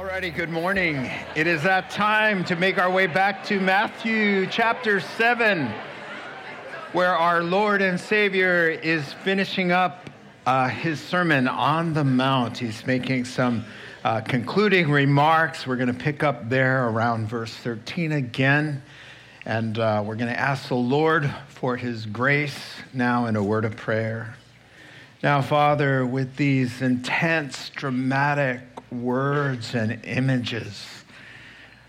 Alrighty, good morning. It is that time to make our way back to Matthew chapter 7, where our Lord and Savior is finishing up uh, his sermon on the Mount. He's making some uh, concluding remarks. We're going to pick up there around verse 13 again. And uh, we're going to ask the Lord for his grace now in a word of prayer. Now, Father, with these intense, dramatic words and images,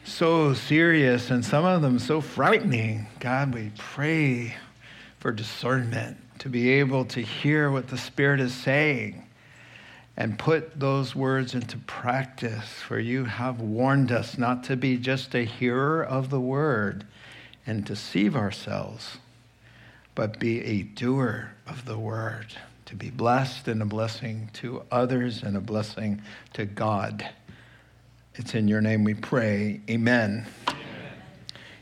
so serious and some of them so frightening, God, we pray for discernment to be able to hear what the Spirit is saying and put those words into practice. For you have warned us not to be just a hearer of the word and deceive ourselves, but be a doer of the word, to be blessed and a blessing to others and a blessing to God. It's in your name we pray. Amen.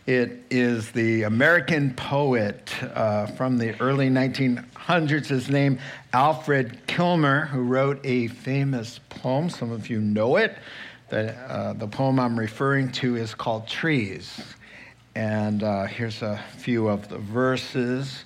It is the American poet uh, from the early 1900s. His name, Alfred Kilmer, who wrote a famous poem. Some of you know it. The, uh, the poem I'm referring to is called Trees. And uh, here's a few of the verses.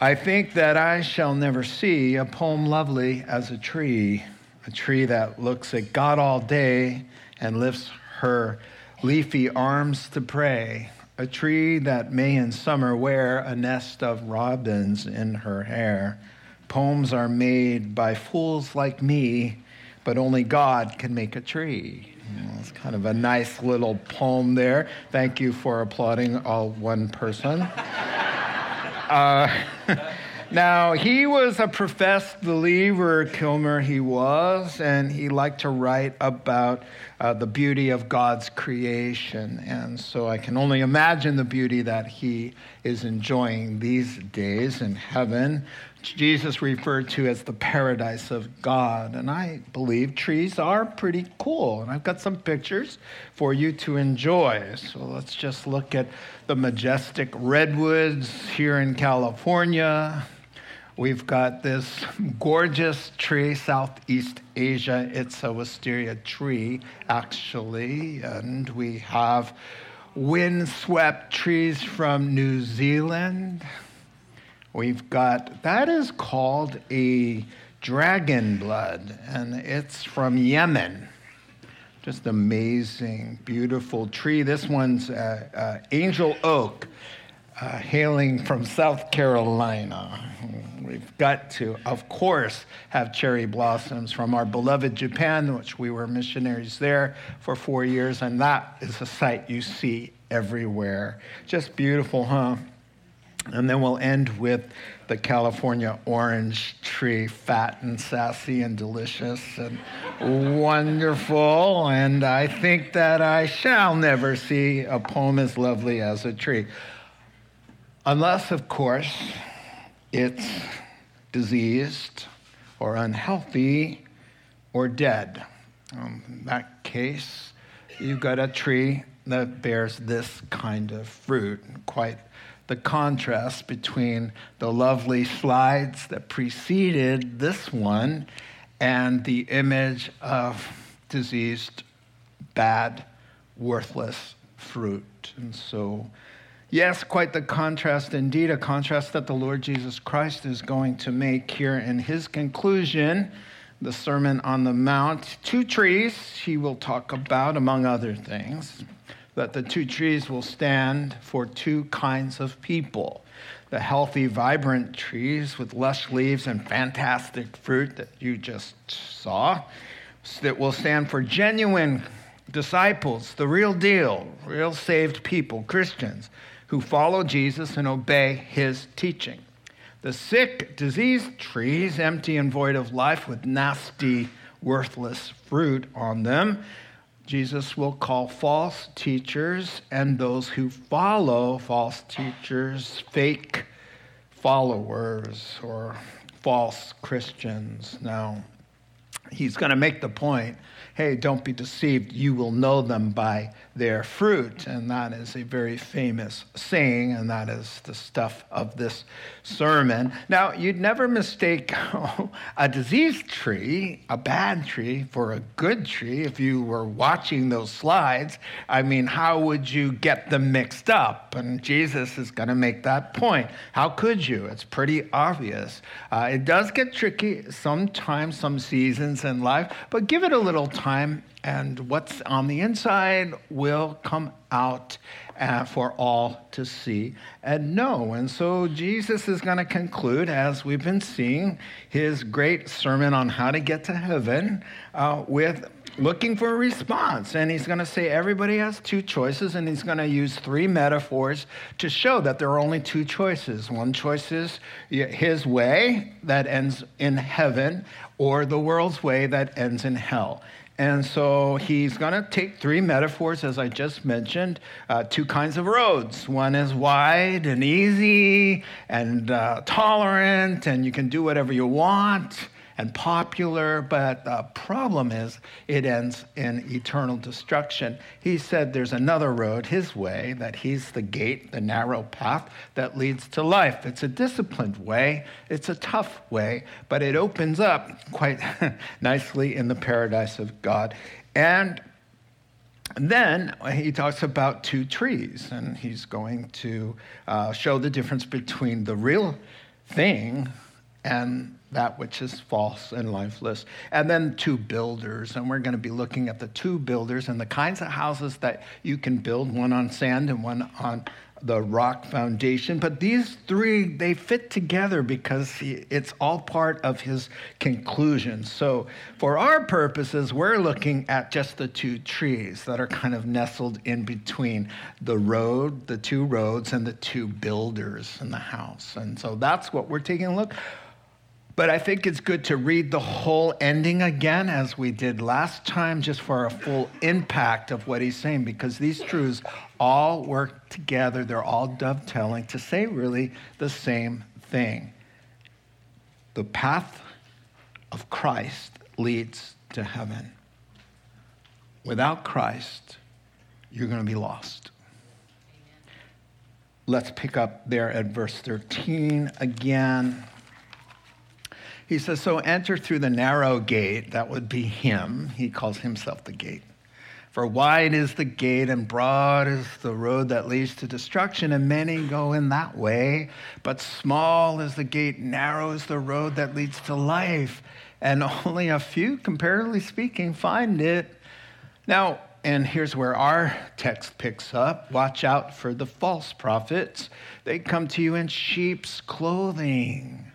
I think that I shall never see a poem lovely as a tree, a tree that looks at God all day and lifts her leafy arms to pray, a tree that may in summer wear a nest of robins in her hair. Poems are made by fools like me, but only God can make a tree. It's kind of a nice little poem there. Thank you for applauding all one person. Uh, now, he was a professed believer, Kilmer, he was, and he liked to write about uh, the beauty of God's creation. And so I can only imagine the beauty that he is enjoying these days in heaven. Jesus referred to as the paradise of God. And I believe trees are pretty cool. And I've got some pictures for you to enjoy. So let's just look at the majestic redwoods here in California. We've got this gorgeous tree, Southeast Asia. It's a wisteria tree, actually. And we have windswept trees from New Zealand. We've got, that is called a dragon blood, and it's from Yemen. Just amazing, beautiful tree. This one's uh, uh, angel oak, uh, hailing from South Carolina. We've got to, of course, have cherry blossoms from our beloved Japan, which we were missionaries there for four years, and that is a sight you see everywhere. Just beautiful, huh? And then we'll end with the California orange tree, fat and sassy and delicious and wonderful. And I think that I shall never see a poem as lovely as a tree. Unless, of course, it's diseased or unhealthy or dead. Um, in that case, you've got a tree that bears this kind of fruit, quite the contrast between the lovely slides that preceded this one and the image of diseased, bad, worthless fruit. And so, yes, quite the contrast indeed, a contrast that the Lord Jesus Christ is going to make here in his conclusion, the Sermon on the Mount. Two trees he will talk about, among other things that the two trees will stand for two kinds of people the healthy, vibrant trees with lush leaves and fantastic fruit that you just saw, that will stand for genuine disciples, the real deal, real saved people, Christians, who follow Jesus and obey his teaching. The sick, diseased trees, empty and void of life with nasty, worthless fruit on them, Jesus will call false teachers and those who follow false teachers fake followers or false Christians. Now, he's going to make the point hey, don't be deceived, you will know them by their fruit. And that is a very famous saying, and that is the stuff of this sermon. Now, you'd never mistake a diseased tree, a bad tree, for a good tree if you were watching those slides. I mean, how would you get them mixed up? And Jesus is going to make that point. How could you? It's pretty obvious. Uh, it does get tricky sometimes, some seasons in life, but give it a little time, and what's on the inside will come out uh, for all to see and know. And so Jesus is going to conclude, as we've been seeing, his great sermon on how to get to heaven uh, with looking for a response. And he's going to say everybody has two choices, and he's going to use three metaphors to show that there are only two choices. One choice is his way that ends in heaven, or the world's way that ends in hell. And so he's going to take three metaphors, as I just mentioned, uh, two kinds of roads. One is wide and easy and uh, tolerant, and you can do whatever you want and popular, but the problem is it ends in eternal destruction. He said there's another road, his way, that he's the gate, the narrow path that leads to life. It's a disciplined way, it's a tough way, but it opens up quite nicely in the paradise of God. And then he talks about two trees, and he's going to uh, show the difference between the real thing and that which is false and lifeless. And then two builders. And we're going to be looking at the two builders and the kinds of houses that you can build one on sand and one on the rock foundation. But these three, they fit together because it's all part of his conclusion. So, for our purposes, we're looking at just the two trees that are kind of nestled in between the road, the two roads, and the two builders in the house. And so that's what we're taking a look but I think it's good to read the whole ending again, as we did last time, just for a full impact of what he's saying, because these truths all work together. They're all dovetailing to say really the same thing. The path of Christ leads to heaven. Without Christ, you're going to be lost. Let's pick up there at verse 13 again. He says, So enter through the narrow gate. That would be him. He calls himself the gate. For wide is the gate and broad is the road that leads to destruction, and many go in that way. But small is the gate, narrow is the road that leads to life, and only a few, comparatively speaking, find it. Now, and here's where our text picks up watch out for the false prophets. They come to you in sheep's clothing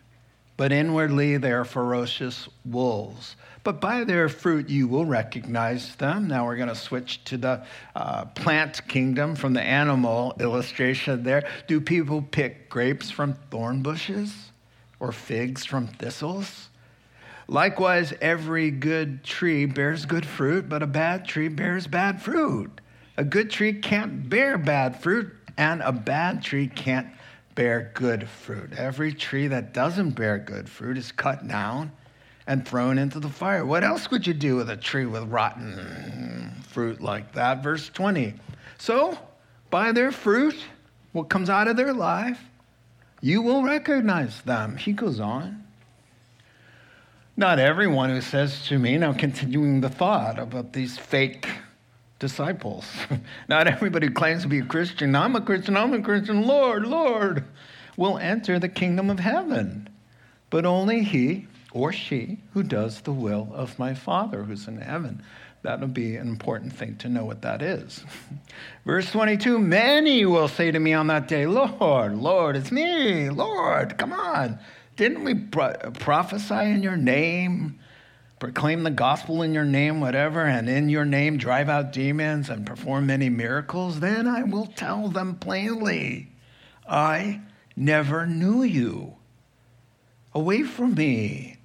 but inwardly they are ferocious wolves. But by their fruit you will recognize them. Now we're going to switch to the uh, plant kingdom from the animal illustration there. Do people pick grapes from thorn bushes or figs from thistles? Likewise, every good tree bears good fruit, but a bad tree bears bad fruit. A good tree can't bear bad fruit, and a bad tree can't bear good fruit. Every tree that doesn't bear good fruit is cut down and thrown into the fire. What else would you do with a tree with rotten fruit like that? Verse 20. So, by their fruit, what comes out of their life, you will recognize them. He goes on. Not everyone who says to me, now continuing the thought about these fake disciples. Not everybody who claims to be a Christian, I'm a Christian, I'm a Christian, Lord, Lord, will enter the kingdom of heaven, but only he or she who does the will of my Father who's in heaven. That'll be an important thing to know what that is. Verse 22 Many will say to me on that day, Lord, Lord, it's me, Lord, come on. Didn't we prophesy in your name, proclaim the gospel in your name, whatever, and in your name drive out demons and perform many miracles? Then I will tell them plainly, I never knew you. Away from me,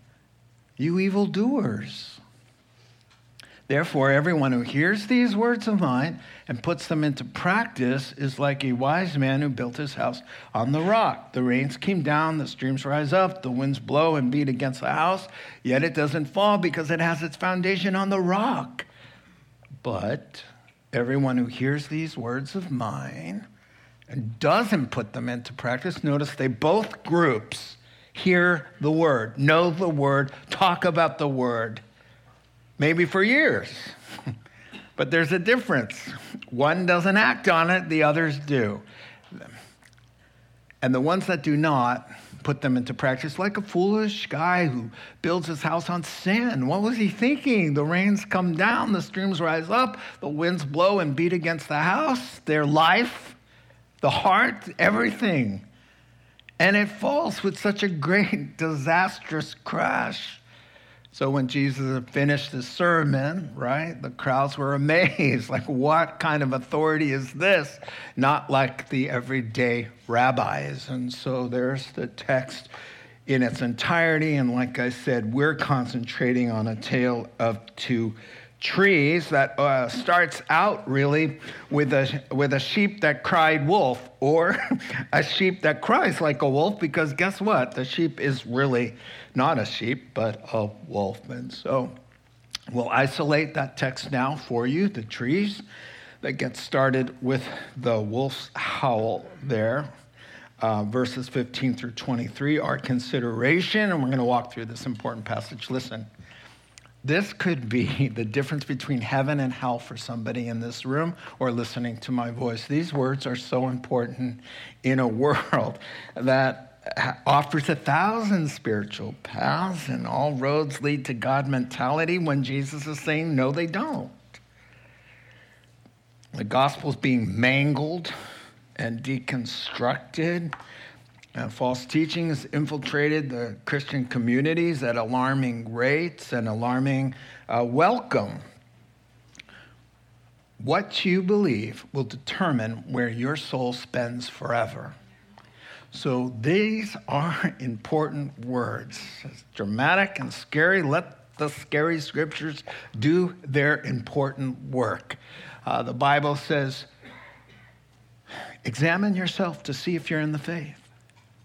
you evildoers. Therefore, everyone who hears these words of mine and puts them into practice is like a wise man who built his house on the rock. The rains came down, the streams rise up, the winds blow and beat against the house, yet it doesn't fall because it has its foundation on the rock. But everyone who hears these words of mine and doesn't put them into practice, notice they both groups hear the word, know the word, talk about the word maybe for years. but there's a difference. One doesn't act on it, the others do. And the ones that do not put them into practice, like a foolish guy who builds his house on sand. What was he thinking? The rains come down, the streams rise up, the winds blow and beat against the house, their life, the heart, everything. And it falls with such a great, disastrous crash. So when Jesus finished his sermon, right, the crowds were amazed. Like, what kind of authority is this? Not like the everyday rabbis. And so there's the text in its entirety. And like I said, we're concentrating on a tale of two trees that uh, starts out really with a, with a sheep that cried wolf or a sheep that cries like a wolf because guess what? The sheep is really not a sheep, but a wolf. And so we'll isolate that text now for you, the trees that get started with the wolf's howl there. Uh, verses 15 through 23 are consideration, and we're going to walk through this important passage. Listen, this could be the difference between heaven and hell for somebody in this room or listening to my voice. These words are so important in a world that offers a thousand spiritual paths and all roads lead to God mentality when Jesus is saying, no, they don't. The gospel is being mangled and deconstructed. And false teaching has infiltrated the Christian communities at alarming rates and alarming uh, welcome. What you believe will determine where your soul spends forever. So these are important words. It's dramatic and scary. Let the scary scriptures do their important work. Uh, the Bible says, examine yourself to see if you're in the faith.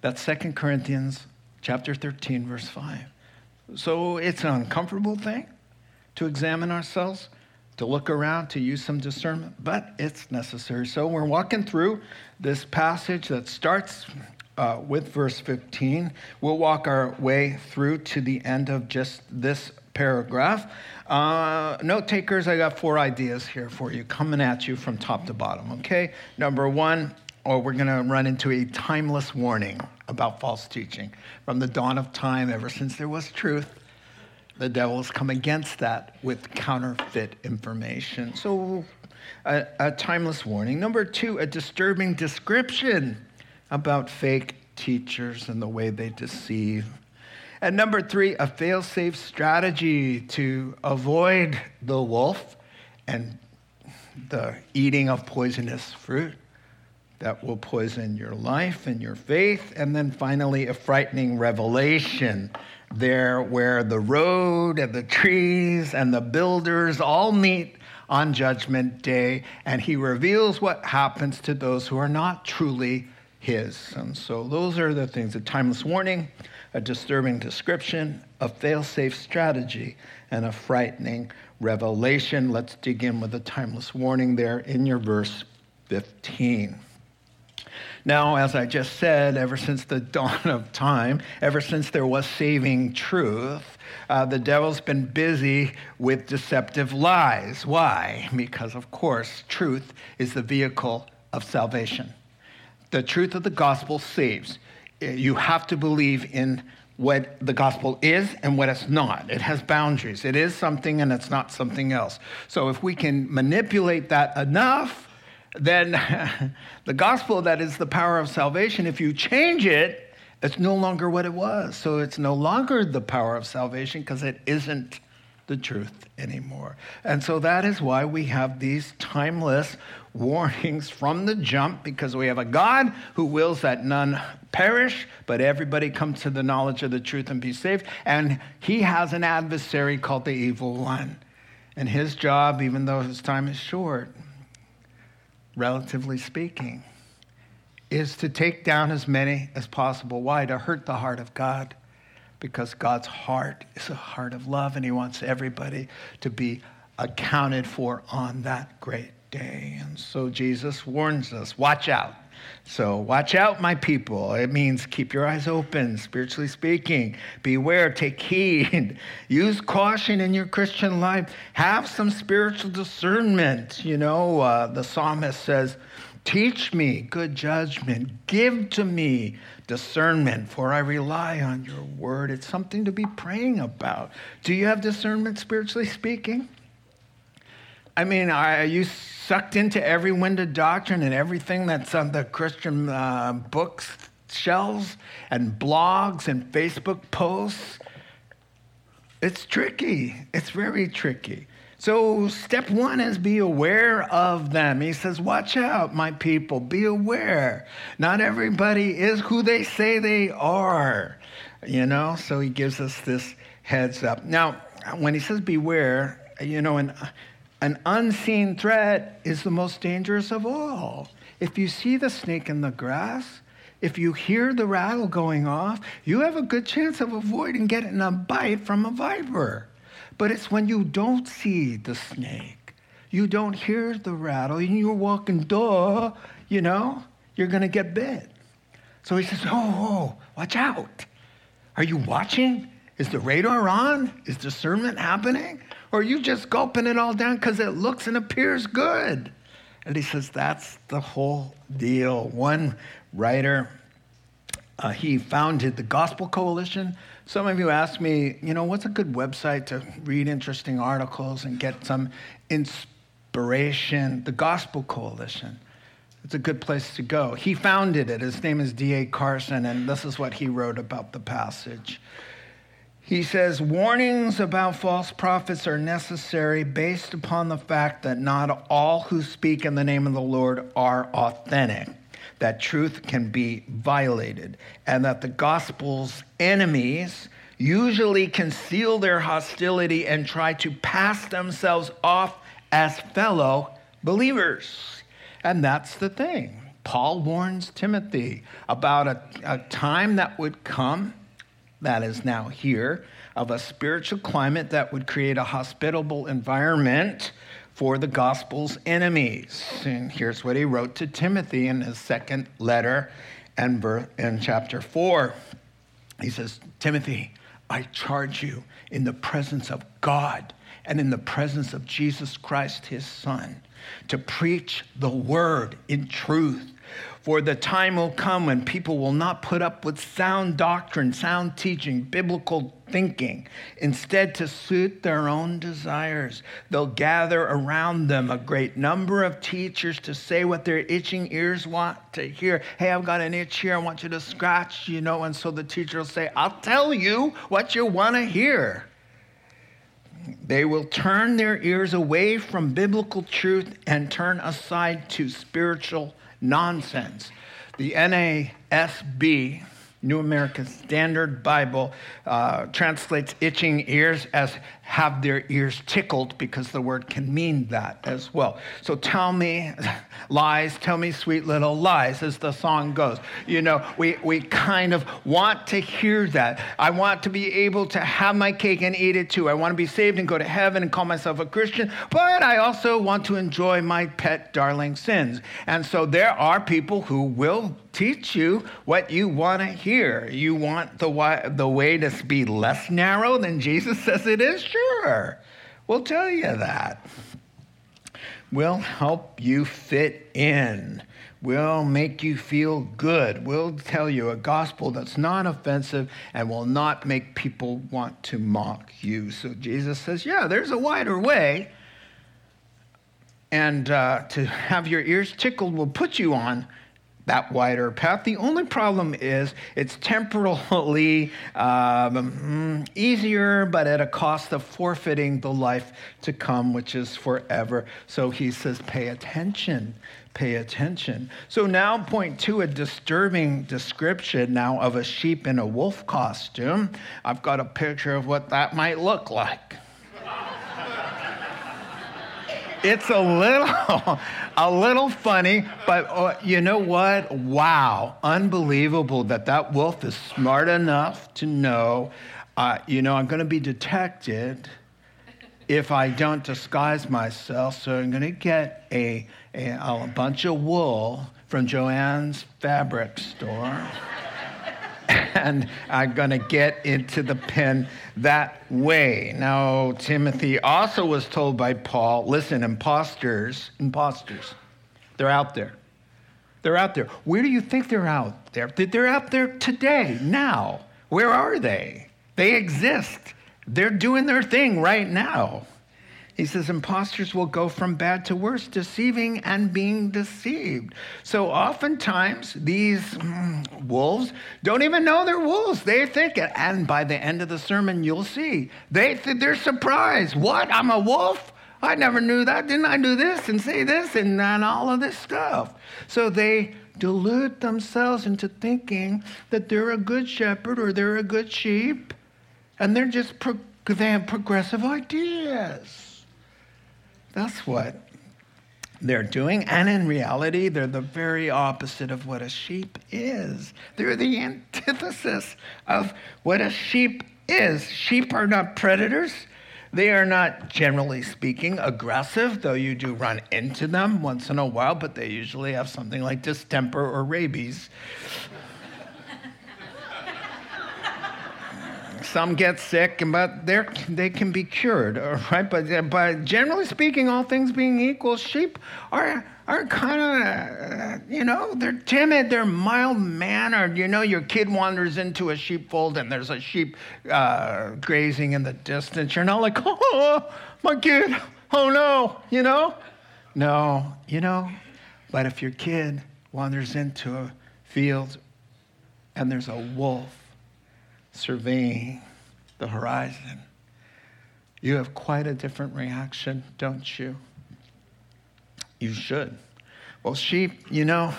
That's 2 Corinthians chapter 13, verse 5. So it's an uncomfortable thing to examine ourselves, to look around, to use some discernment, but it's necessary. So we're walking through this passage that starts uh, with verse 15. We'll walk our way through to the end of just this paragraph. Uh, note takers, I got four ideas here for you, coming at you from top to bottom, okay? Number one, or oh, we're going to run into a timeless warning about false teaching. From the dawn of time, ever since there was truth, the devil has come against that with counterfeit information. So, a, a timeless warning. Number two, a disturbing description about fake teachers and the way they deceive. And number three, a fail safe strategy to avoid the wolf and the eating of poisonous fruit that will poison your life and your faith. And then finally, a frightening revelation there where the road and the trees and the builders all meet on Judgment Day, and he reveals what happens to those who are not truly his. And so those are the things a timeless warning, a disturbing description, a fail safe strategy, and a frightening revelation. Let's dig in with a timeless warning there in your verse 15. Now, as I just said, ever since the dawn of time, ever since there was saving truth, uh, the devil's been busy with deceptive lies. Why? Because, of course, truth is the vehicle of salvation the truth of the gospel saves. Eh, you have to believe in what the gospel is and what it's not. It has boundaries. It is something and it's not something else. So if we can manipulate that enough, then the gospel that is the power of salvation, if you change it, it's no longer what it was. So it's no longer the power of salvation because it isn't the truth anymore. And so that is why we have these timeless warnings from the jump because we have a God who wills that none perish, but everybody come to the knowledge of the truth and be saved. And he has an adversary called the evil one. And his job, even though his time is short, relatively speaking, is to take down as many as possible. Why? To hurt the heart of God because God's heart is a heart of love and He wants everybody to be accounted for on that great day. And so Jesus warns us watch out. So, watch out, my people. It means keep your eyes open, spiritually speaking. Beware, take heed. Use caution in your Christian life. Have some spiritual discernment. You know, uh, the psalmist says, Teach me good judgment. Give to me discernment, for I rely on your word. It's something to be praying about. Do you have discernment, spiritually speaking? I mean, are you sucked into every wind of doctrine and everything that's on the Christian uh, books shelves and blogs and Facebook posts? It's tricky. It's very tricky. So, step one is be aware of them. He says, Watch out, my people, be aware. Not everybody is who they say they are, you know? So, he gives us this heads up. Now, when he says beware, you know, an, an unseen threat is the most dangerous of all. If you see the snake in the grass, if you hear the rattle going off, you have a good chance of avoiding getting a bite from a viper. But it's when you don't see the snake, you don't hear the rattle, and you're walking, duh, you know, you're going to get bit. So he says, oh, oh, watch out. Are you watching? Is the radar on? Is discernment happening? Or you just gulping it all down because it looks and appears good? And he says, that's the whole deal. One writer, uh, he founded the Gospel Coalition some of you ask me, you know, what's a good website to read interesting articles and get some inspiration? The Gospel Coalition. It's a good place to go. He founded it. His name is D.A. Carson, and this is what he wrote about the passage. He says, Warnings about false prophets are necessary based upon the fact that not all who speak in the name of the Lord are authentic that truth can be violated, and that the gospel's enemies usually conceal their hostility and try to pass themselves off as fellow believers. And that's the thing. Paul warns Timothy about a, a time that would come, that is now here, of a spiritual climate that would create a hospitable environment for the gospel's enemies. And here's what he wrote to Timothy in his second letter and in chapter 4. He says, Timothy, I charge you in the presence of God and in the presence of Jesus Christ, his Son, to preach the word in truth for the time will come when people will not put up with sound doctrine, sound teaching, biblical thinking. Instead, to suit their own desires, they'll gather around them a great number of teachers to say what their itching ears want to hear. Hey, I've got an itch here. I want you to scratch, you know. And so the teacher will say, I'll tell you what you want to hear. They will turn their ears away from biblical truth and turn aside to spiritual nonsense. The NASB, New American Standard Bible, uh, translates itching ears as have their ears tickled because the word can mean that as well. So tell me lies, tell me sweet little lies, as the song goes. You know, we, we kind of want to hear that. I want to be able to have my cake and eat it too. I want to be saved and go to heaven and call myself a Christian, but I also want to enjoy my pet darling sins. And so there are people who will teach you what you want to hear. You want the, the way to be less narrow than Jesus says it is? Sure, we'll tell you that. We'll help you fit in, We'll make you feel good, We'll tell you a gospel that's not offensive and will not make people want to mock you. So Jesus says, Yeah, there's a wider way. And uh, to have your ears tickled will put you on that wider path. The only problem is it's temporally um, easier, but at a cost of forfeiting the life to come, which is forever. So he says, pay attention. Pay attention. So now, point to a disturbing description now of a sheep in a wolf costume. I've got a picture of what that might look like it's a little a little funny but uh, you know what? Wow. Unbelievable that that wolf is smart enough to know. Uh, you know i'm going to be detected if i don't disguise myself. So i'm going to get a, a, a bunch of wool from Jo-Ann's fabric store and I'm going to get into the pen that way. Now, Timothy also was told by Paul listen, imposters, imposters, they're out there. They're out there. Where do you think they're out there? They're out there today, now. Where are they? They exist. They're doing their thing right now. He says imposters will go from bad to worse, deceiving and being deceived. So oftentimes these mm, wolves don't even know they're wolves. They think it. And by the end of the sermon, you'll see they th- they're surprised. What? I'm a wolf? I never knew that. Didn't I do this and say this and, and all of this stuff? So they delude themselves into thinking that they're a good shepherd or they're a good sheep, and they're just pro- they have progressive ideas. That's what they're doing. And in reality, they're the very opposite of what a sheep is. They're the antithesis of what a sheep is. Sheep are not predators. They are not, generally speaking, aggressive, though you do run into them once in a while, but they usually have something like distemper or rabies. Some get sick, but they they can be cured, right? But, but generally speaking, all things being equal, sheep are are kind of, uh, you know, they're timid, they're mild mannered. You know, your kid wanders into a sheepfold and there's a sheep uh, grazing in the distance. You're not like, oh, my kid, oh no, you know? No, you know, but if your kid wanders into a field and there's a wolf surveying the horizon, you have quite a different reaction, don't you? You should. Well, sheep, you know,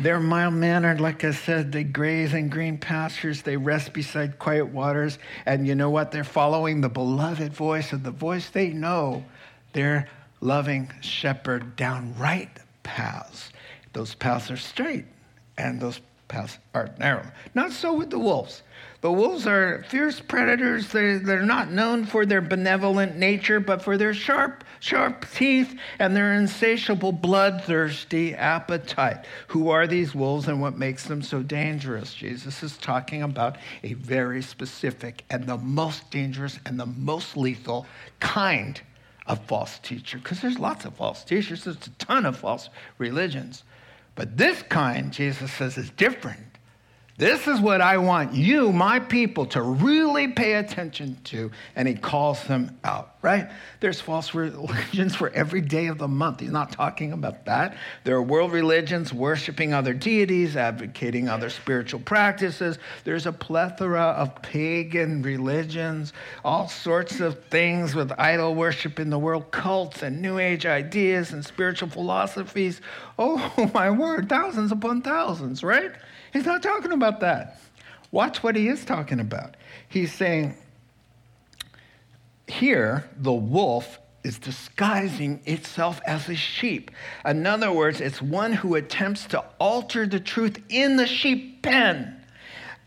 they're mild mannered. Like I said, they graze in green pastures, they rest beside quiet waters. And you know what? They're following the beloved voice of the voice they know. Their loving shepherd down right paths. Those paths are straight, and those paths are narrow. Not so with the wolves. The wolves are fierce predators. They're, they're not known for their benevolent nature, but for their sharp, sharp teeth and their insatiable, bloodthirsty appetite. Who are these wolves and what makes them so dangerous? Jesus is talking about a very specific and the most dangerous and the most lethal kind of false teacher, because there's lots of false teachers, there's a ton of false religions. But this kind, Jesus says, is different. This is what I want you, my people, to really pay attention to. And he calls them out, right? There's false religions for every day of the month. He's not talking about that. There are world religions worshiping other deities, advocating other spiritual practices. There's a plethora of pagan religions, all sorts of things with idol worship in the world, cults and new age ideas and spiritual philosophies. Oh, my word, thousands upon thousands, right? He's not talking about that. Watch what he is talking about. He's saying, here, the wolf is disguising itself as a sheep. In other words, it's one who attempts to alter the truth in the sheep pen.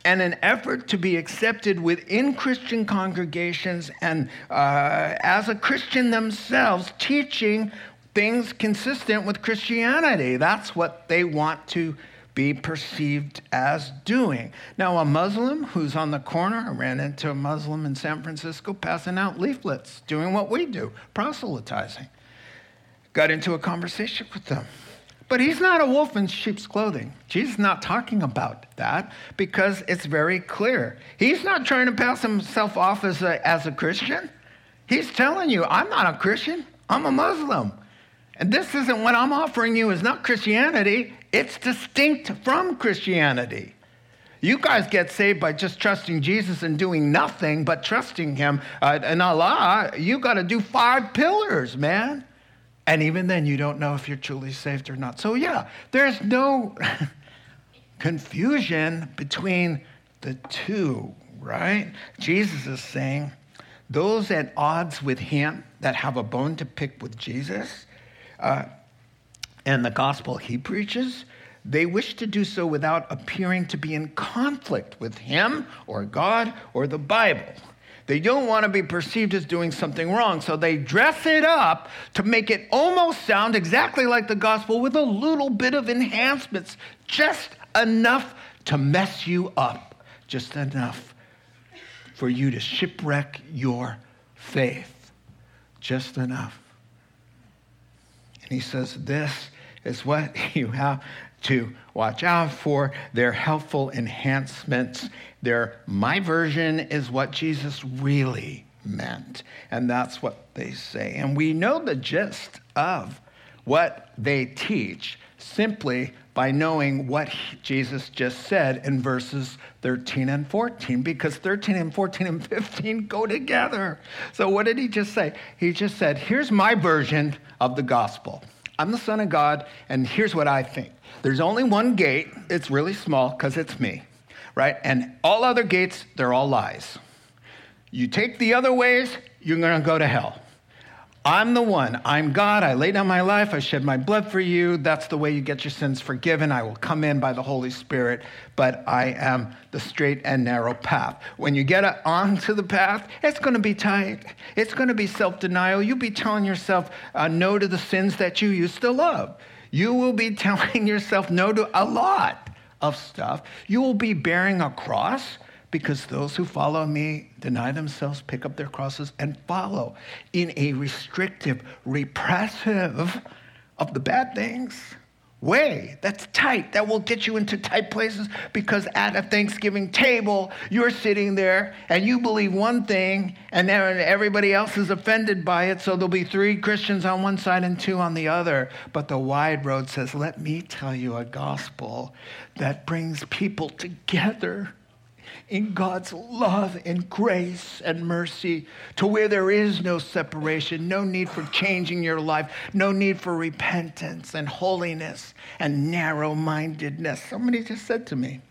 And an effort to be accepted within Christian congregations and uh, as a Christian themselves, teaching things consistent with Christianity. That's what they want to be perceived as doing. Now, a Muslim who's on the corner, I ran into a Muslim in San Francisco passing out leaflets, doing what we do, proselytizing. got into a conversation with them. But he's not a wolf in sheep's clothing. Jesus is not talking about that because it's very clear. He's not trying to pass himself off as a, as a Christian. He's telling you, I'm not a Christian, I'm a Muslim. And this isn't what I'm offering you is not Christianity, it's distinct from Christianity. You guys get saved by just trusting Jesus and doing nothing but trusting Him. Uh, and Allah, you got to do five pillars, man. And even then, you don't know if you're truly saved or not. So, yeah, there's no confusion between the two, right? Jesus is saying those at odds with Him that have a bone to pick with Jesus uh, and the gospel He preaches, they wish to do so without appearing to be in conflict with Him or God or the Bible. They don't want to be perceived as doing something wrong, so they dress it up to make it almost sound exactly like the gospel with a little bit of enhancements, just enough to mess you up, just enough for you to shipwreck your faith, just enough. And he says, This is what you have to watch out for. They're helpful enhancements. They're, my version is what Jesus really meant. And that's what they say. And we know the gist of what they teach simply by knowing what Jesus just said in verses 13 and 14, because 13 and 14 and 15 go together. So, what did he just say? He just said, Here's my version of the gospel. I'm the Son of God, and here's what I think. There's only one gate, it's really small because it's me, right? And all other gates, they're all lies. You take the other ways, you're gonna go to hell. I'm the one. I'm God. I lay down my life. I shed my blood for you. That's the way you get your sins forgiven. I will come in by the Holy Spirit, but I am the straight and narrow path. When you get onto the path, it's going to be tight. It's going to be self denial. You'll be telling yourself uh, no to the sins that you used to love. You will be telling yourself no to a lot of stuff. You will be bearing a cross because those who follow me deny themselves, pick up their crosses, and follow in a restrictive, repressive of the bad things way that's tight that will get you into tight places because at a thanksgiving table you're sitting there and you believe one thing and then everybody else is offended by it so there'll be three christians on one side and two on the other. But the wide road says let me tell you a gospel that brings people together in God's love and grace and mercy to where there is no separation, no need for changing your life, no need for repentance and holiness and narrow mindedness. Somebody just said to me,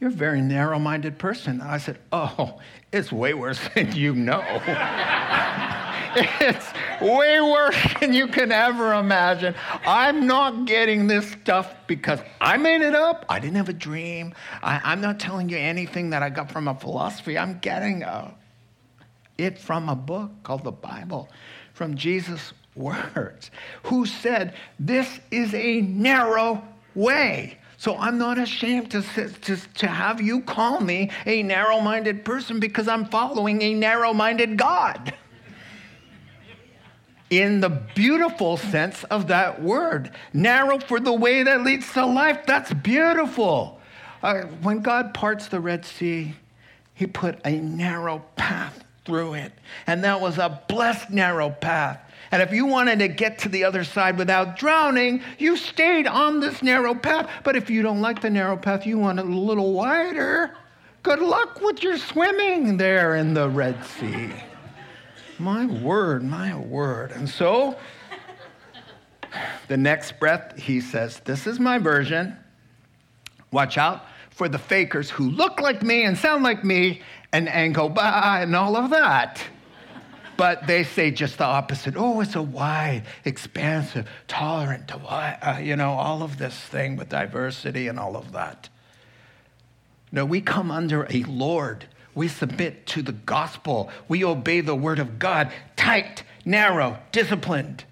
You're a very narrow minded person. I said, Oh, it's way worse than you know. it's way worse than you can ever imagine. I'm not getting this stuff because I made it up. I didn't have a dream. I, am not telling you anything that I got from a philosophy. I'm getting a, uh, it from a book called the Bible, from Jesus' words, who said, This is a narrow way. So I'm not ashamed to, to, to have you call me a narrow minded person because I'm following a narrow minded God in the beautiful sense of that word. Narrow for the way that leads to life. That's beautiful. Uh, when God parts the Red Sea, he put a narrow path through it. And that was a blessed narrow path. And if you wanted to get to the other side without drowning, you stayed on this narrow path. But if you don't like the narrow path, you want it a little wider. Good luck with your swimming there in the Red Sea. My word, my word. And so, the next breath, he says, This is my version. Watch out for the fakers who look like me and sound like me and, and go, bah, and all of that. But they say just the opposite. Oh, it's a wide, expansive, tolerant, uh, you know, all of this thing with diversity and all of that. No, we come under a Lord we submit to the gospel. We obey the word of God, tight, narrow, disciplined.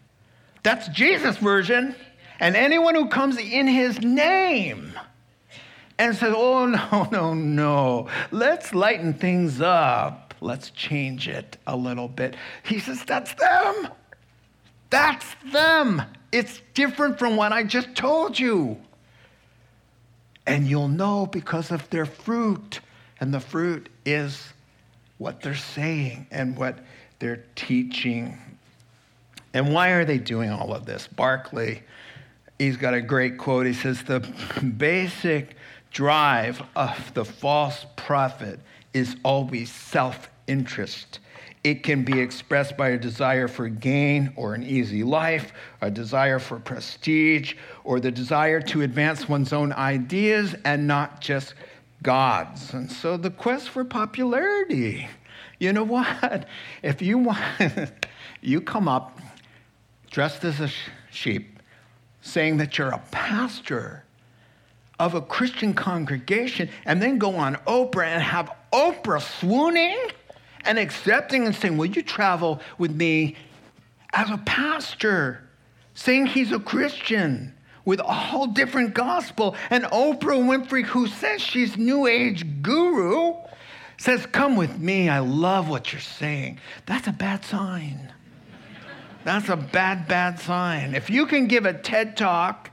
That's Jesus' version. And anyone who comes in his name and says, oh, no, no, no, let's lighten things up, let's change it a little bit. He says, that's them. That's them. It's different from what I just told you. And you'll know because of their fruit. And the fruit is what they're saying and what they're teaching. And why are they doing all of this? Barclay, he's got a great quote. He says, The basic drive of the false prophet is always self interest. It can be expressed by a desire for gain or an easy life, a desire for prestige, or the desire to advance one's own ideas and not just God's. And so the quest for popularity. You know what? If you want, you come up dressed as a sheep, saying that you're a pastor of a Christian congregation, and then go on Oprah and have Oprah swooning and accepting and saying, Will you travel with me as a pastor? Saying he's a Christian with a whole different gospel. And Oprah Winfrey, who says she's New Age guru, says, Come with me. I love what you're saying. That's a bad sign. That's a bad, bad sign. If you can give a TED talk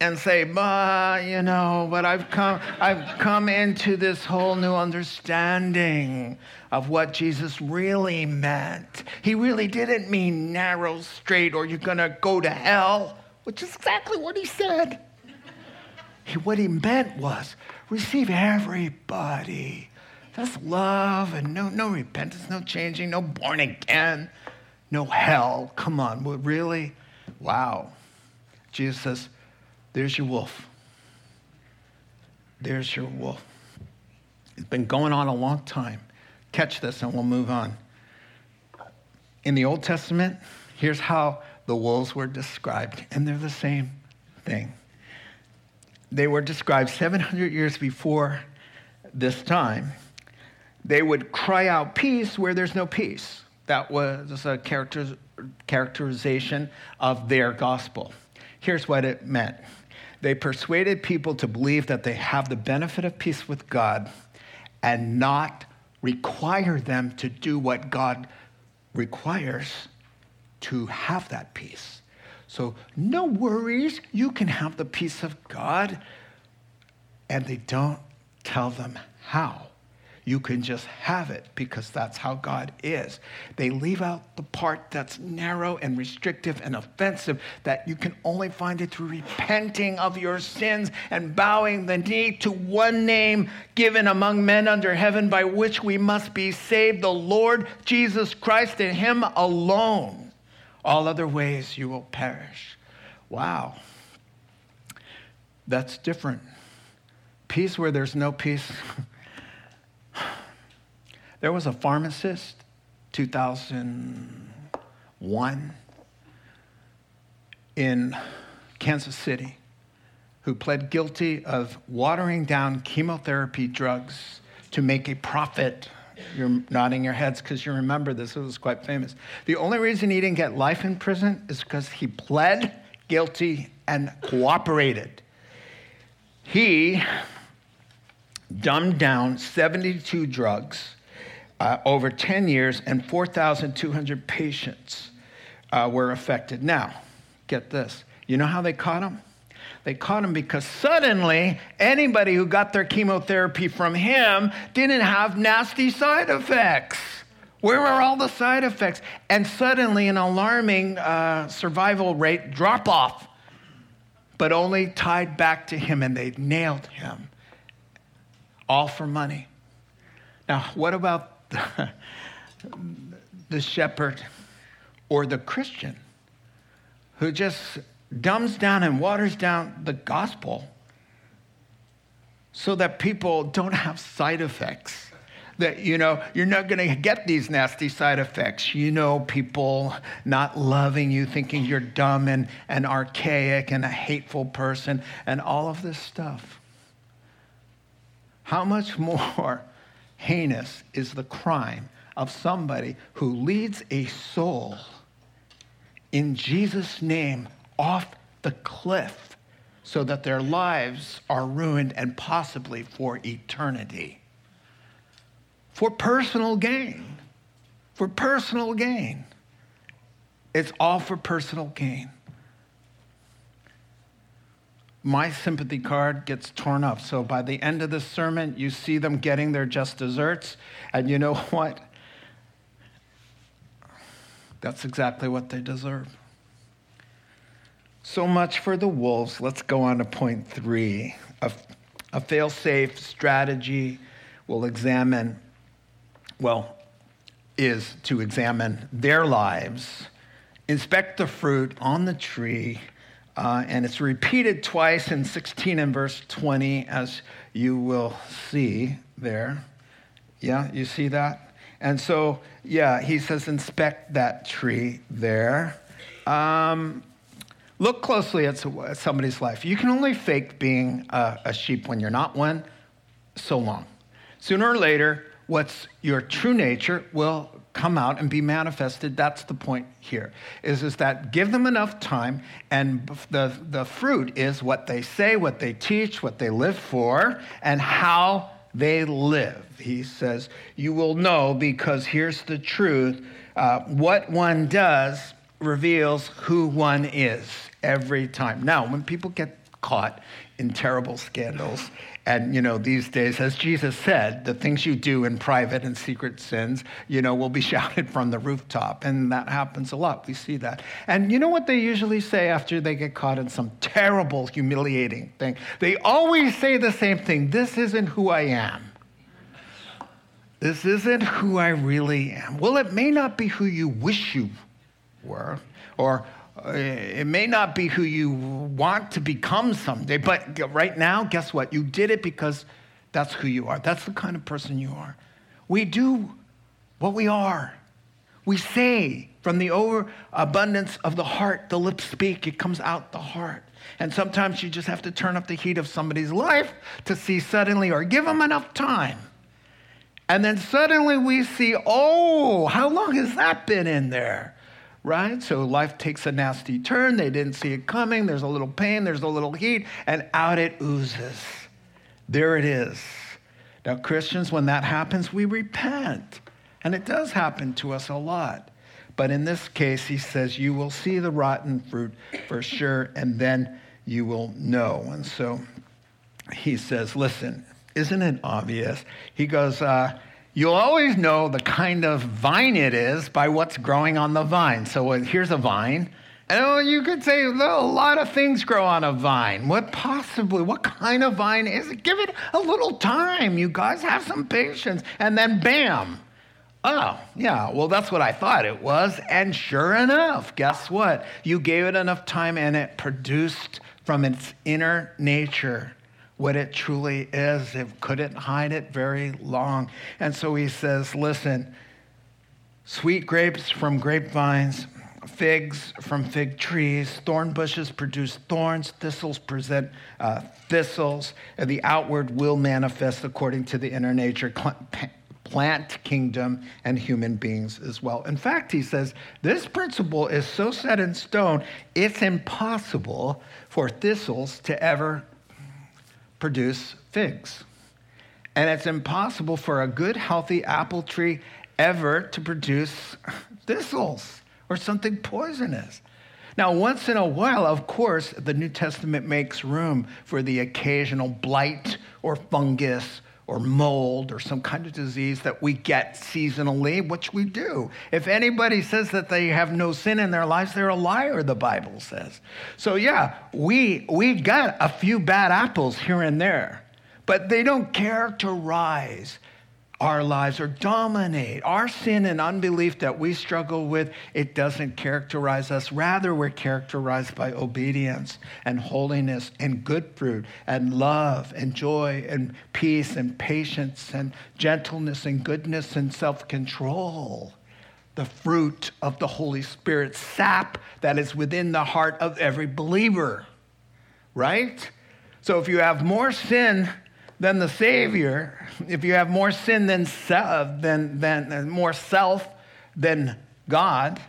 and say, you know, but I've come, I've come into this whole new understanding of what Jesus really meant. He really didn't mean narrow, straight, or you're to go to hell, which is exactly what he said. He, what he meant was receive everybody. That's love and no, no repentance, no changing, no born again, no hell. Come on, really? Wow. Jesus says, there's your wolf. There's your wolf. It's been going on a long time. Catch this and we'll move on. In the Old Testament, here's how the wolves were described, and they're the same thing. They were described 700 years before this time. They would cry out peace where there's no peace. That was a character, characterization of their gospel. Here's what it meant they persuaded people to believe that they have the benefit of peace with God and not require them to do what God requires to have that peace. So, no worries, you can have the peace of God. And they don't tell them how. You can just have it because that's how God is. They leave out the part that's narrow and restrictive and offensive that you can only find it through repenting of your sins and bowing the knee to one name given among men under heaven by which we must be saved, the Lord Jesus Christ and Him alone. All other ways you will perish. Wow. That's different. Peace where there's no peace. There was a pharmacist, 2001, in Kansas City, who pled guilty of watering down chemotherapy drugs to make a profit. You're nodding your heads because you remember this. It was quite famous. The only reason he didn't get life in prison is because he pled guilty and cooperated. He dumbed down 72 drugs uh, over 10 years, and 4,200 patients uh, were affected. Now, get this. You know how they caught him? They caught him because suddenly anybody who got their chemotherapy from him didn't have nasty side effects. Where were all the side effects? And suddenly, an alarming uh, survival rate drop off, but only tied back to him, and they nailed him. All for money. Now, what about the shepherd or the Christian who just dumbs down and waters down the gospel so that people don't have side effects. That, you know, you're not going to get these nasty side effects. You know, people not loving you, thinking you're dumb and, and archaic and a hateful person, and all of this stuff. How much more heinous is the crime of somebody who leads a soul in Jesus' name off the cliff so that their lives are ruined and possibly for eternity. For personal gain. For personal gain. It's all for personal gain. My sympathy card gets torn up. So by the end of the sermon, you see them getting their just desserts. And you know what? That's exactly what they deserve. So much for the wolves. Let's go on to point three. A, a fail safe strategy will examine, well, is to examine their lives, inspect the fruit on the tree, uh, and it's repeated twice in 16 and verse 20, as you will see there. Yeah, you see that? And so, yeah, he says, inspect that tree there. Um, look closely at somebody's life. You can only fake being a, sheep when you're not one so long. Sooner or later, what's your true nature will come out and be manifested. That's the point here, is, is that give them enough time, and the, the fruit is what they say, what they teach, what they live for, and how they live. He says, You will know because here's the truth uh, what one does reveals who one is every time. Now, when people get caught in terrible scandals, and you know these days as jesus said the things you do in private and secret sins you know will be shouted from the rooftop. And that happens a lot. We see that. And you know what they usually say after they get caught in some terrible humiliating thing? They always say the same thing. This isn't who i am. This isn't who i really am. Well it may not be who you wish you or uh, it may not be who you want to become someday, but right now, guess what? You did it because that's who you are. That's the kind of person you are. We do what we are. We say from the overabundance of the heart, the lips speak, it comes out the heart. And sometimes you just have to turn up the heat of somebody's life to see suddenly, or give them enough time. And then suddenly we see, oh, how long has that been in there? Right? So life takes a nasty turn. They didn't see it coming. There's a little pain, there's a little heat, and out it oozes. There it is. Now, Christians, when that happens, we repent. And it does happen to us a lot. But in this case, he says, You will see the rotten fruit for sure, and then you will know. And so he says, Listen, isn't it obvious? He goes, uh, You'll always know the kind of vine it is by what's growing on the vine. So uh, here's a vine. And oh, you could say a lot of things grow on a vine. What possibly, what kind of vine is it? Give it a little time. You guys have some patience. And then bam. Oh, yeah, well, that's what I thought it was. And sure enough, guess what? You gave it enough time and it produced from its inner nature what it truly is. It couldn't hide it very long. And so he says, listen, sweet grapes from grapevines, figs from fig trees, thorn bushes produce thorns, thistles present uh, thistles, and the outward will manifest according to the inner nature. Plant kingdom and human beings as well. In fact, he says this principle is so set in stone, it's impossible for thistles to ever produce figs. And it's impossible for a good, healthy apple tree ever to produce thistles or something poisonous. Now, once in a while, of course, the New Testament makes room for the occasional blight or fungus or mold or some kind of disease that we get seasonally, which we do. If anybody says that they have no sin in their lives, they're a liar, the Bible says. So, yeah, we, we got a few bad apples here and there, but they don't characterize our lives or dominate. Our sin and unbelief that we struggle with, it doesn't characterize us. Rather, we're characterized by obedience and holiness and good fruit and love and joy and peace and patience and gentleness and goodness and self control. The fruit of the Holy Spirit, sap that is within the heart of every believer, right? So if you have more sin, than the Savior, if you have more sin than, uh, than, than uh, more self than God,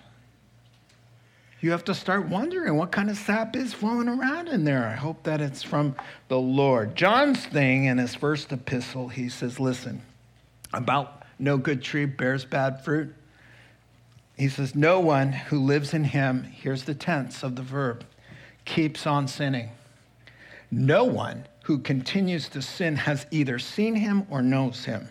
you have to start wondering what kind of sap is flowing around in there. I hope that it's from the Lord. John's thing in his first epistle, he says, listen, about no good tree bears bad fruit. He says, No one who lives in him, here's the tense of the verb, keeps on sinning. No one who continues to sin has either seen him or knows him.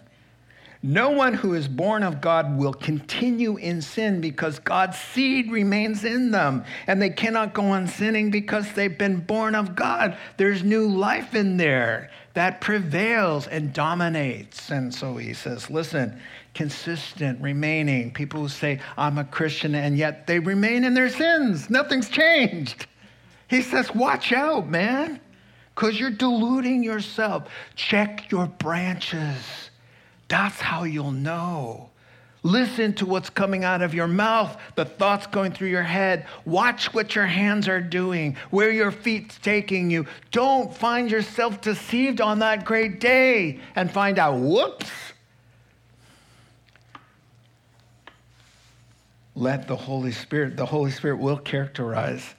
No one who is born of God will continue in sin because God's seed remains in them. And they cannot go on sinning because they've been born of God. There's new life in there that prevails and dominates. And so he says, listen, consistent, remaining. People who say, I'm a Christian, and yet they remain in their sins. Nothing's changed. He says, watch out, man, because you're deluding yourself. Check your branches. That's how you'll know. Listen to what's coming out of your mouth, the thoughts going through your head. Watch what your hands are doing, where your feet's taking you. Don't find yourself deceived on that great day and find out, whoops. Let the Holy Spirit, the Holy Spirit will characterize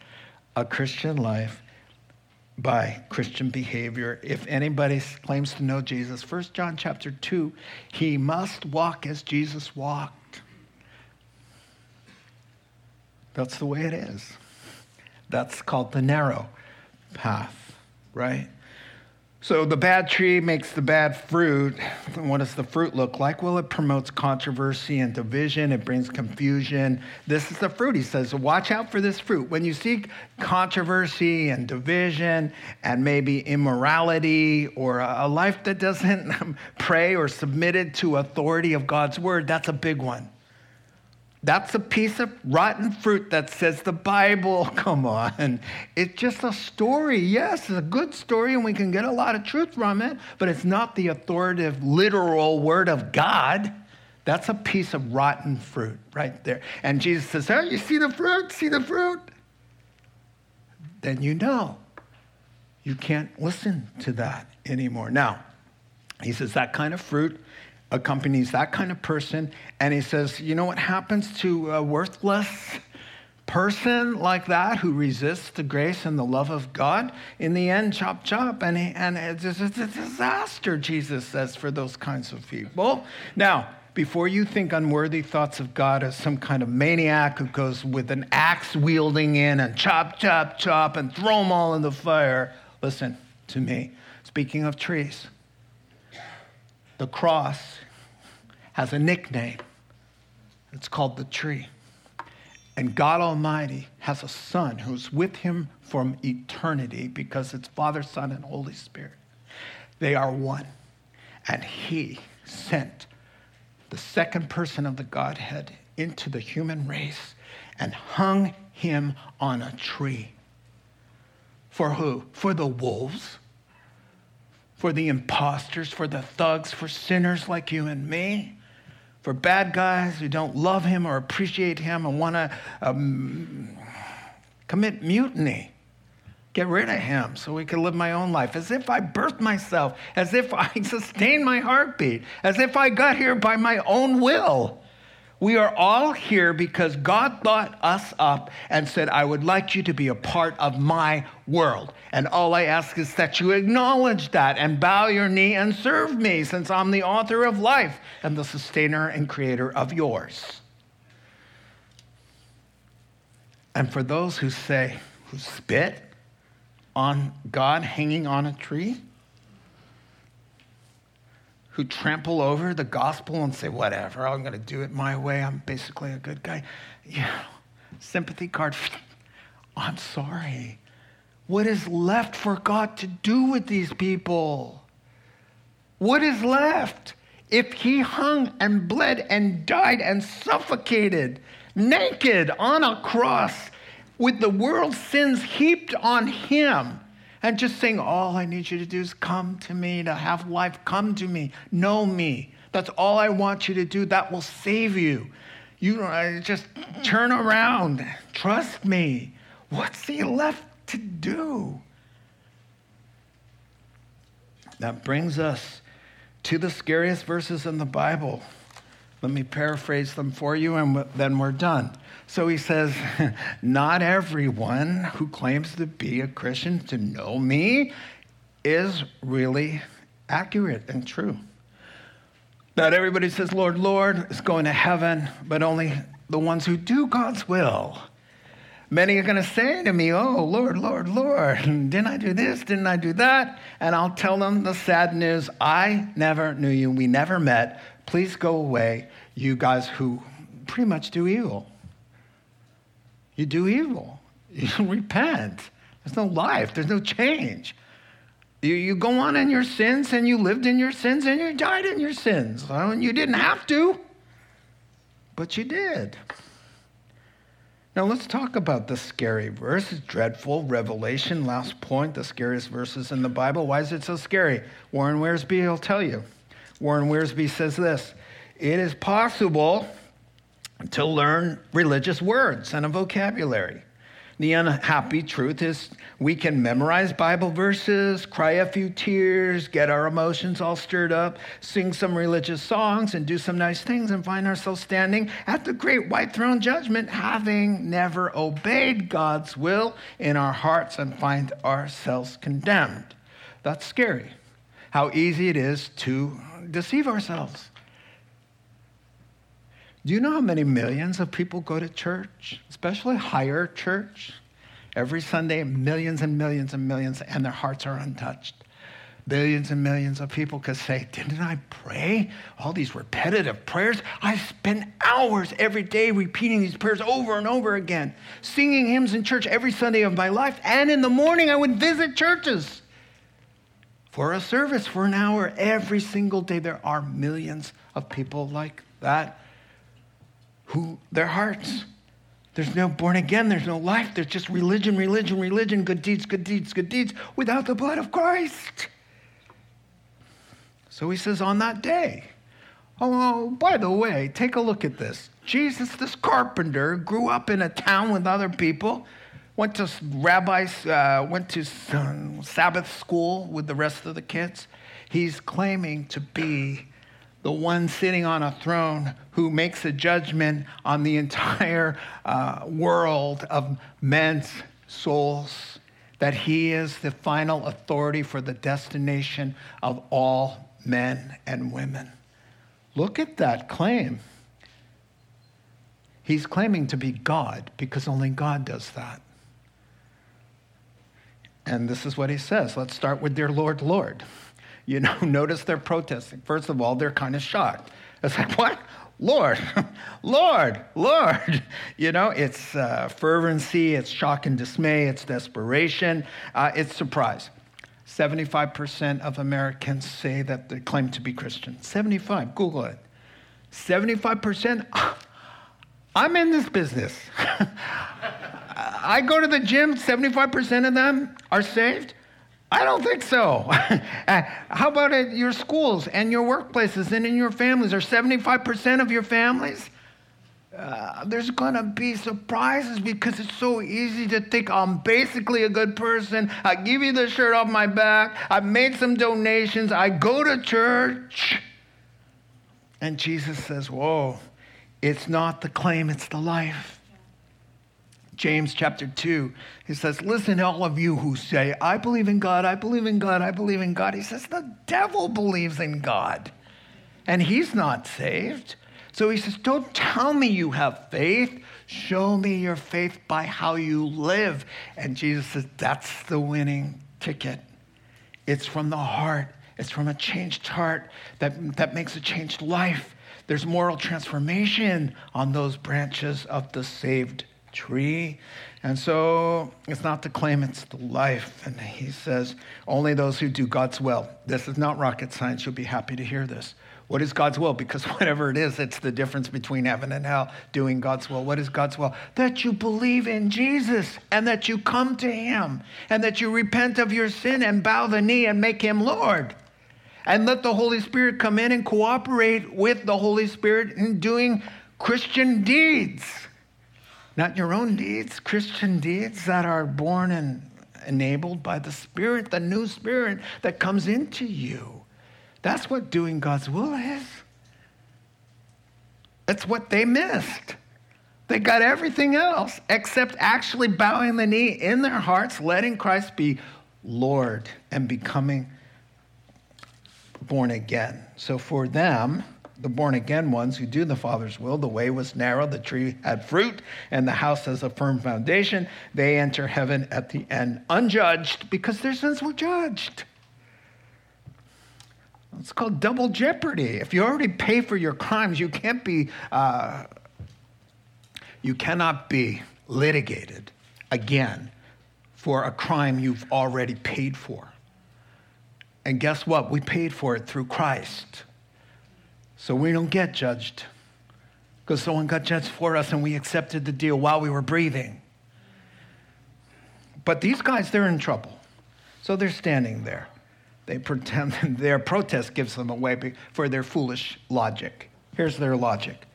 a Christian life by Christian behavior. If anybody claims to know Jesus, 1 John chapter 2, he must walk as Jesus walked. That's the way it is. That's called the narrow path, right? So the bad tree makes the bad fruit. What does the fruit look like? Well, it promotes controversy and division. It brings confusion. This is the fruit. He says, watch out for this fruit. When you seek controversy and division and maybe immorality or a life that doesn't pray or submitted to authority of God's word, that's a big one. That's a piece of rotten fruit that says the Bible. Come on. It's just a story. Yes, it's a good story and we can get a lot of truth from it, but it's not the authoritative, literal word of God. That's a piece of rotten fruit right there. And Jesus says, Oh, you see the fruit? See the fruit? Then you know. You can't listen to that anymore. Now, he says that kind of fruit accompanies that kind of person. And he says, You know what happens to a worthless person like that who resists the grace and the love of God? In the end, chop, chop. And, he, and it's, it's a disaster, Jesus says, for those kinds of people. Now, before you think unworthy thoughts of God as some kind of maniac who goes with an axe wielding in and chop, chop, chop and throw them all in the fire, listen to me. Speaking of trees, the cross has a nickname. It's called the tree. And God Almighty has a Son who's with him from eternity because it's Father, Son, and Holy Spirit. They are one. And He sent the second person of the Godhead into the human race and hung him on a tree. For who? For the wolves for the imposters, for the thugs, for sinners like you and me, for bad guys who don't love him or appreciate him and want to um, commit mutiny. Get rid of him so we can live my own life as if I birthed myself, as if I sustained my heartbeat, as if I got here by my own will. We are all here because God thought us up and said, I would like you to be a part of my world. And all I ask is that you acknowledge that and bow your knee and serve me, since I'm the author of life and the sustainer and creator of yours. And for those who say, who spit on God hanging on a tree, who trample over the gospel and say, whatever, I'm going to do it my way. I'm basically a good guy. Yeah, sympathy card. I'm sorry. What is left for God to do with these people? What is left? If he hung and bled and died and suffocated naked on a cross with the world's sins heaped on him, and just saying, All I need you to do is come to me, to have life, come to me, know me. That's all I want you to do. That will save you. You just turn around, trust me. What's he left to do? That brings us to the scariest verses in the Bible. Let me paraphrase them for you, and then we're done. So he says, Not everyone who claims to be a Christian, to know me, is really accurate and true. Not everybody says, Lord, Lord, is going to heaven, but only the ones who do God's will. Many are going to say to me, Oh, Lord, Lord, Lord, didn't I do this? Didn't I do that? And I'll tell them the sad news I never knew you. We never met. Please go away, you guys who pretty much do evil. You do evil. You repent. There's no life, there's no change. You, you go on in your sins and you lived in your sins and you died in your sins. and you didn't have to, but you did. Now let's talk about the scary verse. Dreadful. Revelation, last point, the scariest verses in the Bible. Why is it so scary? Warren Wiersbe will tell you. Warren Wiersbe says this It is possible to learn religious words and a vocabulary. The unhappy truth is we can memorize Bible verses, cry a few tears, get our emotions all stirred up, sing some religious songs, and do some nice things, and find ourselves standing at the great white throne judgment, having never obeyed God's will in our hearts and find ourselves condemned. That's scary. How easy it is to deceive ourselves. Do you know how many millions of people go to church, especially higher church? Every Sunday, millions and millions and millions, and their hearts are untouched. Billions and millions of people could say, Didn't I pray? All these repetitive prayers. I spend hours every day repeating these prayers over and over again, singing hymns in church every Sunday of my life. And in the morning, I would visit churches for a service for an hour every single day. There are millions of people like that who their hearts. There's no born again, there's no life, there's just religion, religion, religion, good deeds, good deeds, good deeds, without the blood of Christ. So he says, on that day, oh, by the way, take a look at this. Jesus, this carpenter, grew up in a town with other people, went to rabbis, uh, went to Sabbath school with the rest of the kids. He's claiming to be the one sitting on a throne who makes a judgment on the entire uh, world of men's souls, that he is the final authority for the destination of all men and women. Look at that claim. He's claiming to be God because only God does that. And this is what he says. Let's start with their Lord, Lord. You know, notice they're protesting. First of all, they're kind of shocked. It's like, what? Lord, Lord, Lord. You know, it's uh, fervency, it's shock and dismay, it's desperation, uh, it's surprise. 75% of Americans say that they claim to be Christian. 75, Google it. 75%, I'm in this business. I go to the gym, 75% of them are saved. I don't think so. Uh, how about at your schools and your workplaces and in your families? Are 75% of your families? Uh, there's gonna be surprises because it's so easy to think I'm basically a good person. I give you the shirt off my back. I've made some donations. I go to church. And Jesus says, Whoa, it's not the claim, it's the life. James chapter 2, he says, Listen, all of you who say, I believe in God, I believe in God, I believe in God. He says, The devil believes in God, and he's not saved. So he says, Don't tell me you have faith. Show me your faith by how you live. And Jesus says, That's the winning ticket. It's from the heart, it's from a changed heart that, that makes a changed life. There's moral transformation on those branches of the saved tree. And so it's not the claim, it's the life. And he says, only those who do God's will. This is not rocket science. You'll be happy to hear this. What is God's will? Because whatever it is, it's the difference between heaven and hell, doing God's will. What is God's will? That you believe in Jesus and that you come to him and that you repent of your sin and bow the knee and make him Lord. And let the Holy Spirit come in and cooperate with the Holy Spirit in doing Christian deeds not your own deeds, Christian deeds that are born and enabled by the Spirit, the new Spirit that comes into you. That's what doing God's will is. That's what they missed. They got everything else except actually bowing the knee in their hearts, letting Christ be Lord and becoming born again. So for them, the born again ones who do the Father's will. The way was narrow, the tree had fruit, and the house has a firm foundation. They enter heaven at the end unjudged because their sins were judged. It's called double jeopardy. If you already pay for your crimes, you can't be, uh, you cannot be litigated again for a crime you've already paid for. And guess what? We paid for it through Christ. So we don't get judged because someone got judged for us and we accepted the deal while we were breathing. But these guys, they're in trouble. So they're standing there. They pretend their protest gives them away for their foolish logic. Here's their logic.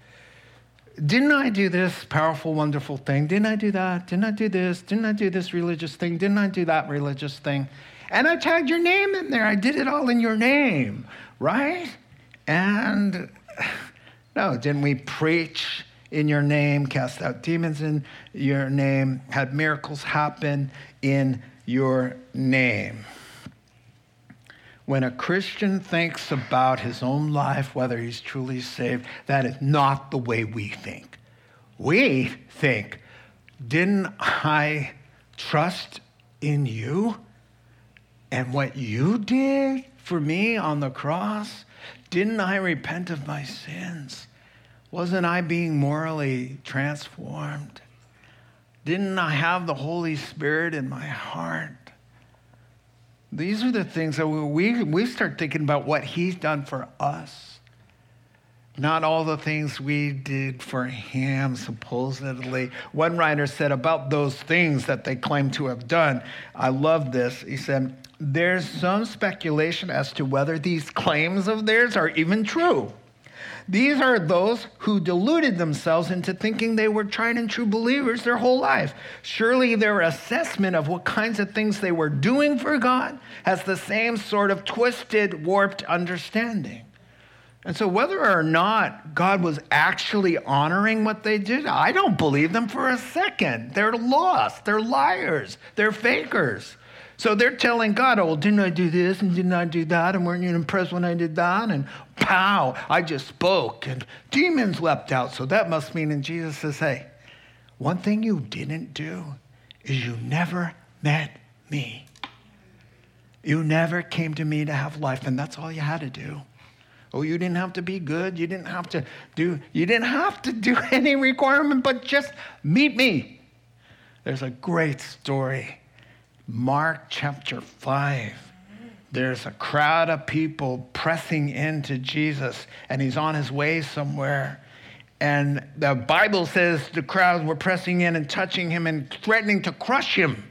Didn't I do this powerful, wonderful thing? Didn't I do that? Didn't I do this? Didn't I do this religious thing? Didn't I do that religious thing? And I tagged your name in there. I did it all in your name, right? And no, didn't we preach in your name, cast out demons in your name, had miracles happen in your name? When a Christian thinks about his own life, whether he's truly saved, that is not the way we think. We think, didn't I trust in you and what you did for me on the cross? Didn't I repent of my sins? Wasn't I being morally transformed? Didn't I have the Holy Spirit in my heart? These are the things that we, we start thinking about what He's done for us, not all the things we did for Him, supposedly. One writer said about those things that they claim to have done, I love this. He said, There's some speculation as to whether these claims of theirs are even true. These are those who deluded themselves into thinking they were tried and true believers their whole life. Surely their assessment of what kinds of things they were doing for God has the same sort of twisted, warped understanding. And so, whether or not God was actually honoring what they did, I don't believe them for a second. They're lost, they're liars, they're fakers. So they're telling God, oh, didn't I do this and didn't I do that? And weren't you impressed when I did that? And pow, I just spoke and demons leapt out. So that must mean, and Jesus says, hey, one thing you didn't do is you never met me. You never came to me to have life, and that's all you had to do. Oh, you didn't have to be good. You didn't have to do, you didn't have to do any requirement, but just meet me. There's a great story Mark chapter 5. There's a crowd of people pressing into Jesus, and he's on his way somewhere. And the Bible says the crowds were pressing in and touching him and threatening to crush him.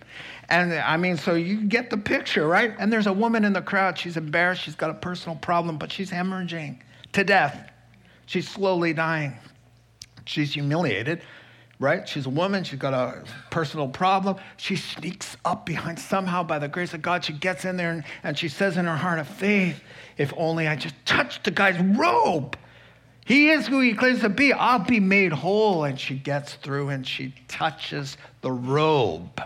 And I mean, so you get the picture, right? And there's a woman in the crowd. She's embarrassed. She's got a personal problem, but she's hemorrhaging to death. She's slowly dying. She's humiliated right? She's a woman, she's got a personal problem. She sneaks up behind somehow by the grace of God. She gets in there and, and she says in her heart of faith, if only I just touched the guy's robe. He is who he claims to be. I'll be made whole. And she gets through and she touches the robe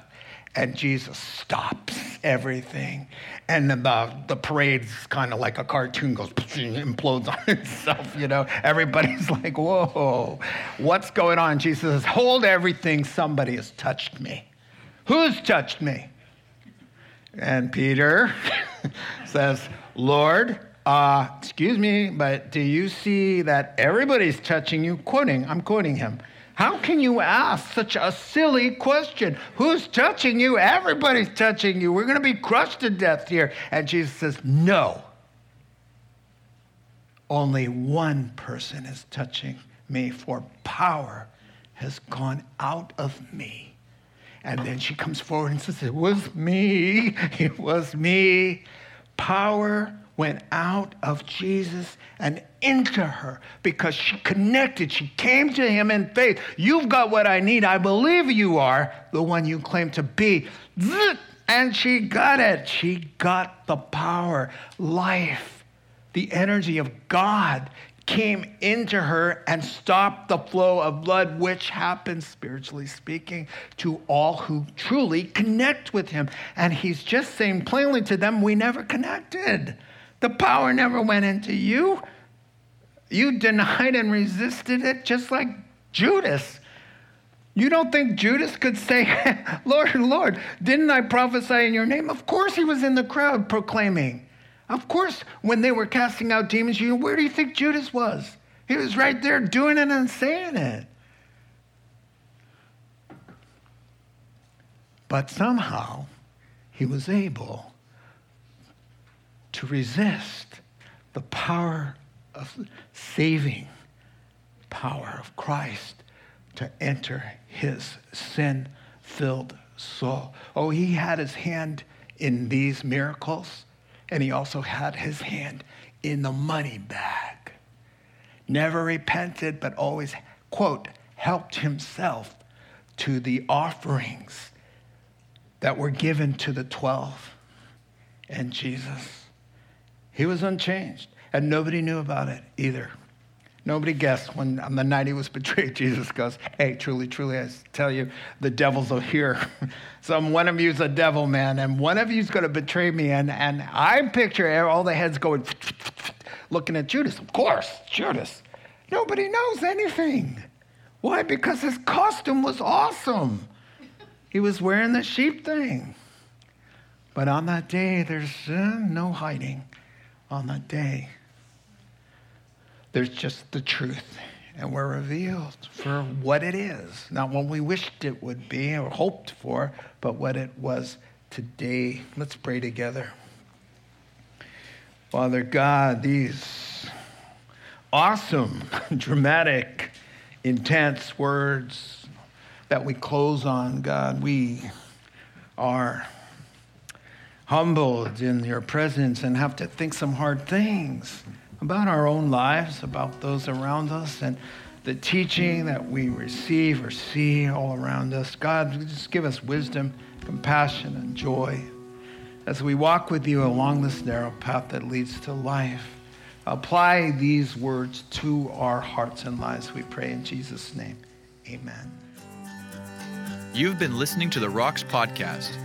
and Jesus stops everything. And the, the parade's kind of like a cartoon goes, implodes on itself, you know. Everybody's like, whoa, what's going on? Jesus says, hold everything. Somebody has touched me. Who's touched me? And Peter says, Lord, uh, excuse me, but do you see that everybody's touching you? Quoting, I'm quoting him. How can you ask such a silly question? Who's touching you? Everybody's touching you. We're going to be crushed to death here. And Jesus says, No. Only one person is touching me, for power has gone out of me. And then she comes forward and says, It was me. It was me. Power went out of Jesus and into her because she connected. She came to him in faith. You've got what I need. I believe you are the one you claim to be. And she got it. She got the power, life, the energy of God came into her and stopped the flow of blood, which happens, spiritually speaking, to all who truly connect with him. And he's just saying plainly to them, We never connected. The power never went into you. You denied and resisted it just like Judas. You don't think Judas could say, Lord, Lord, didn't I prophesy in your name? Of course he was in the crowd proclaiming. Of course, when they were casting out demons, you where do you think Judas was? He was right there doing it and saying it. But somehow he was able to resist the power of saving power of Christ to enter his sin filled soul. Oh, he had his hand in these miracles, and he also had his hand in the money bag. Never repented, but always, quote, helped himself to the offerings that were given to the 12 and Jesus. He was unchanged, and nobody knew about it either. Nobody guessed when on the night he was betrayed, Jesus goes, Hey, truly, truly, I tell you, the devil's are here. so one of you's a devil, man, and one of you's going to betray me. And, and I picture all the heads going, looking at Judas. Of course, Judas. Nobody knows anything. Why? Because his costume was awesome. He was wearing the sheep thing. But on that day, there's uh, no hiding. On that day, there's just the truth. And we're revealed for what it is, not what we wished it would be or hoped for, but what it was today. Let's pray together. Father God, these awesome, dramatic, intense words that we close on, God, we are humbled in your presence and have to think some hard things about our own lives, about those around us, and the teaching that we receive or see all around us. God, just give us wisdom, compassion, and joy as we walk with you along this narrow path that leads to life. Apply these words to our hearts and lives, we pray in Jesus' name. Amen. You've been listening to the Rocks podcast.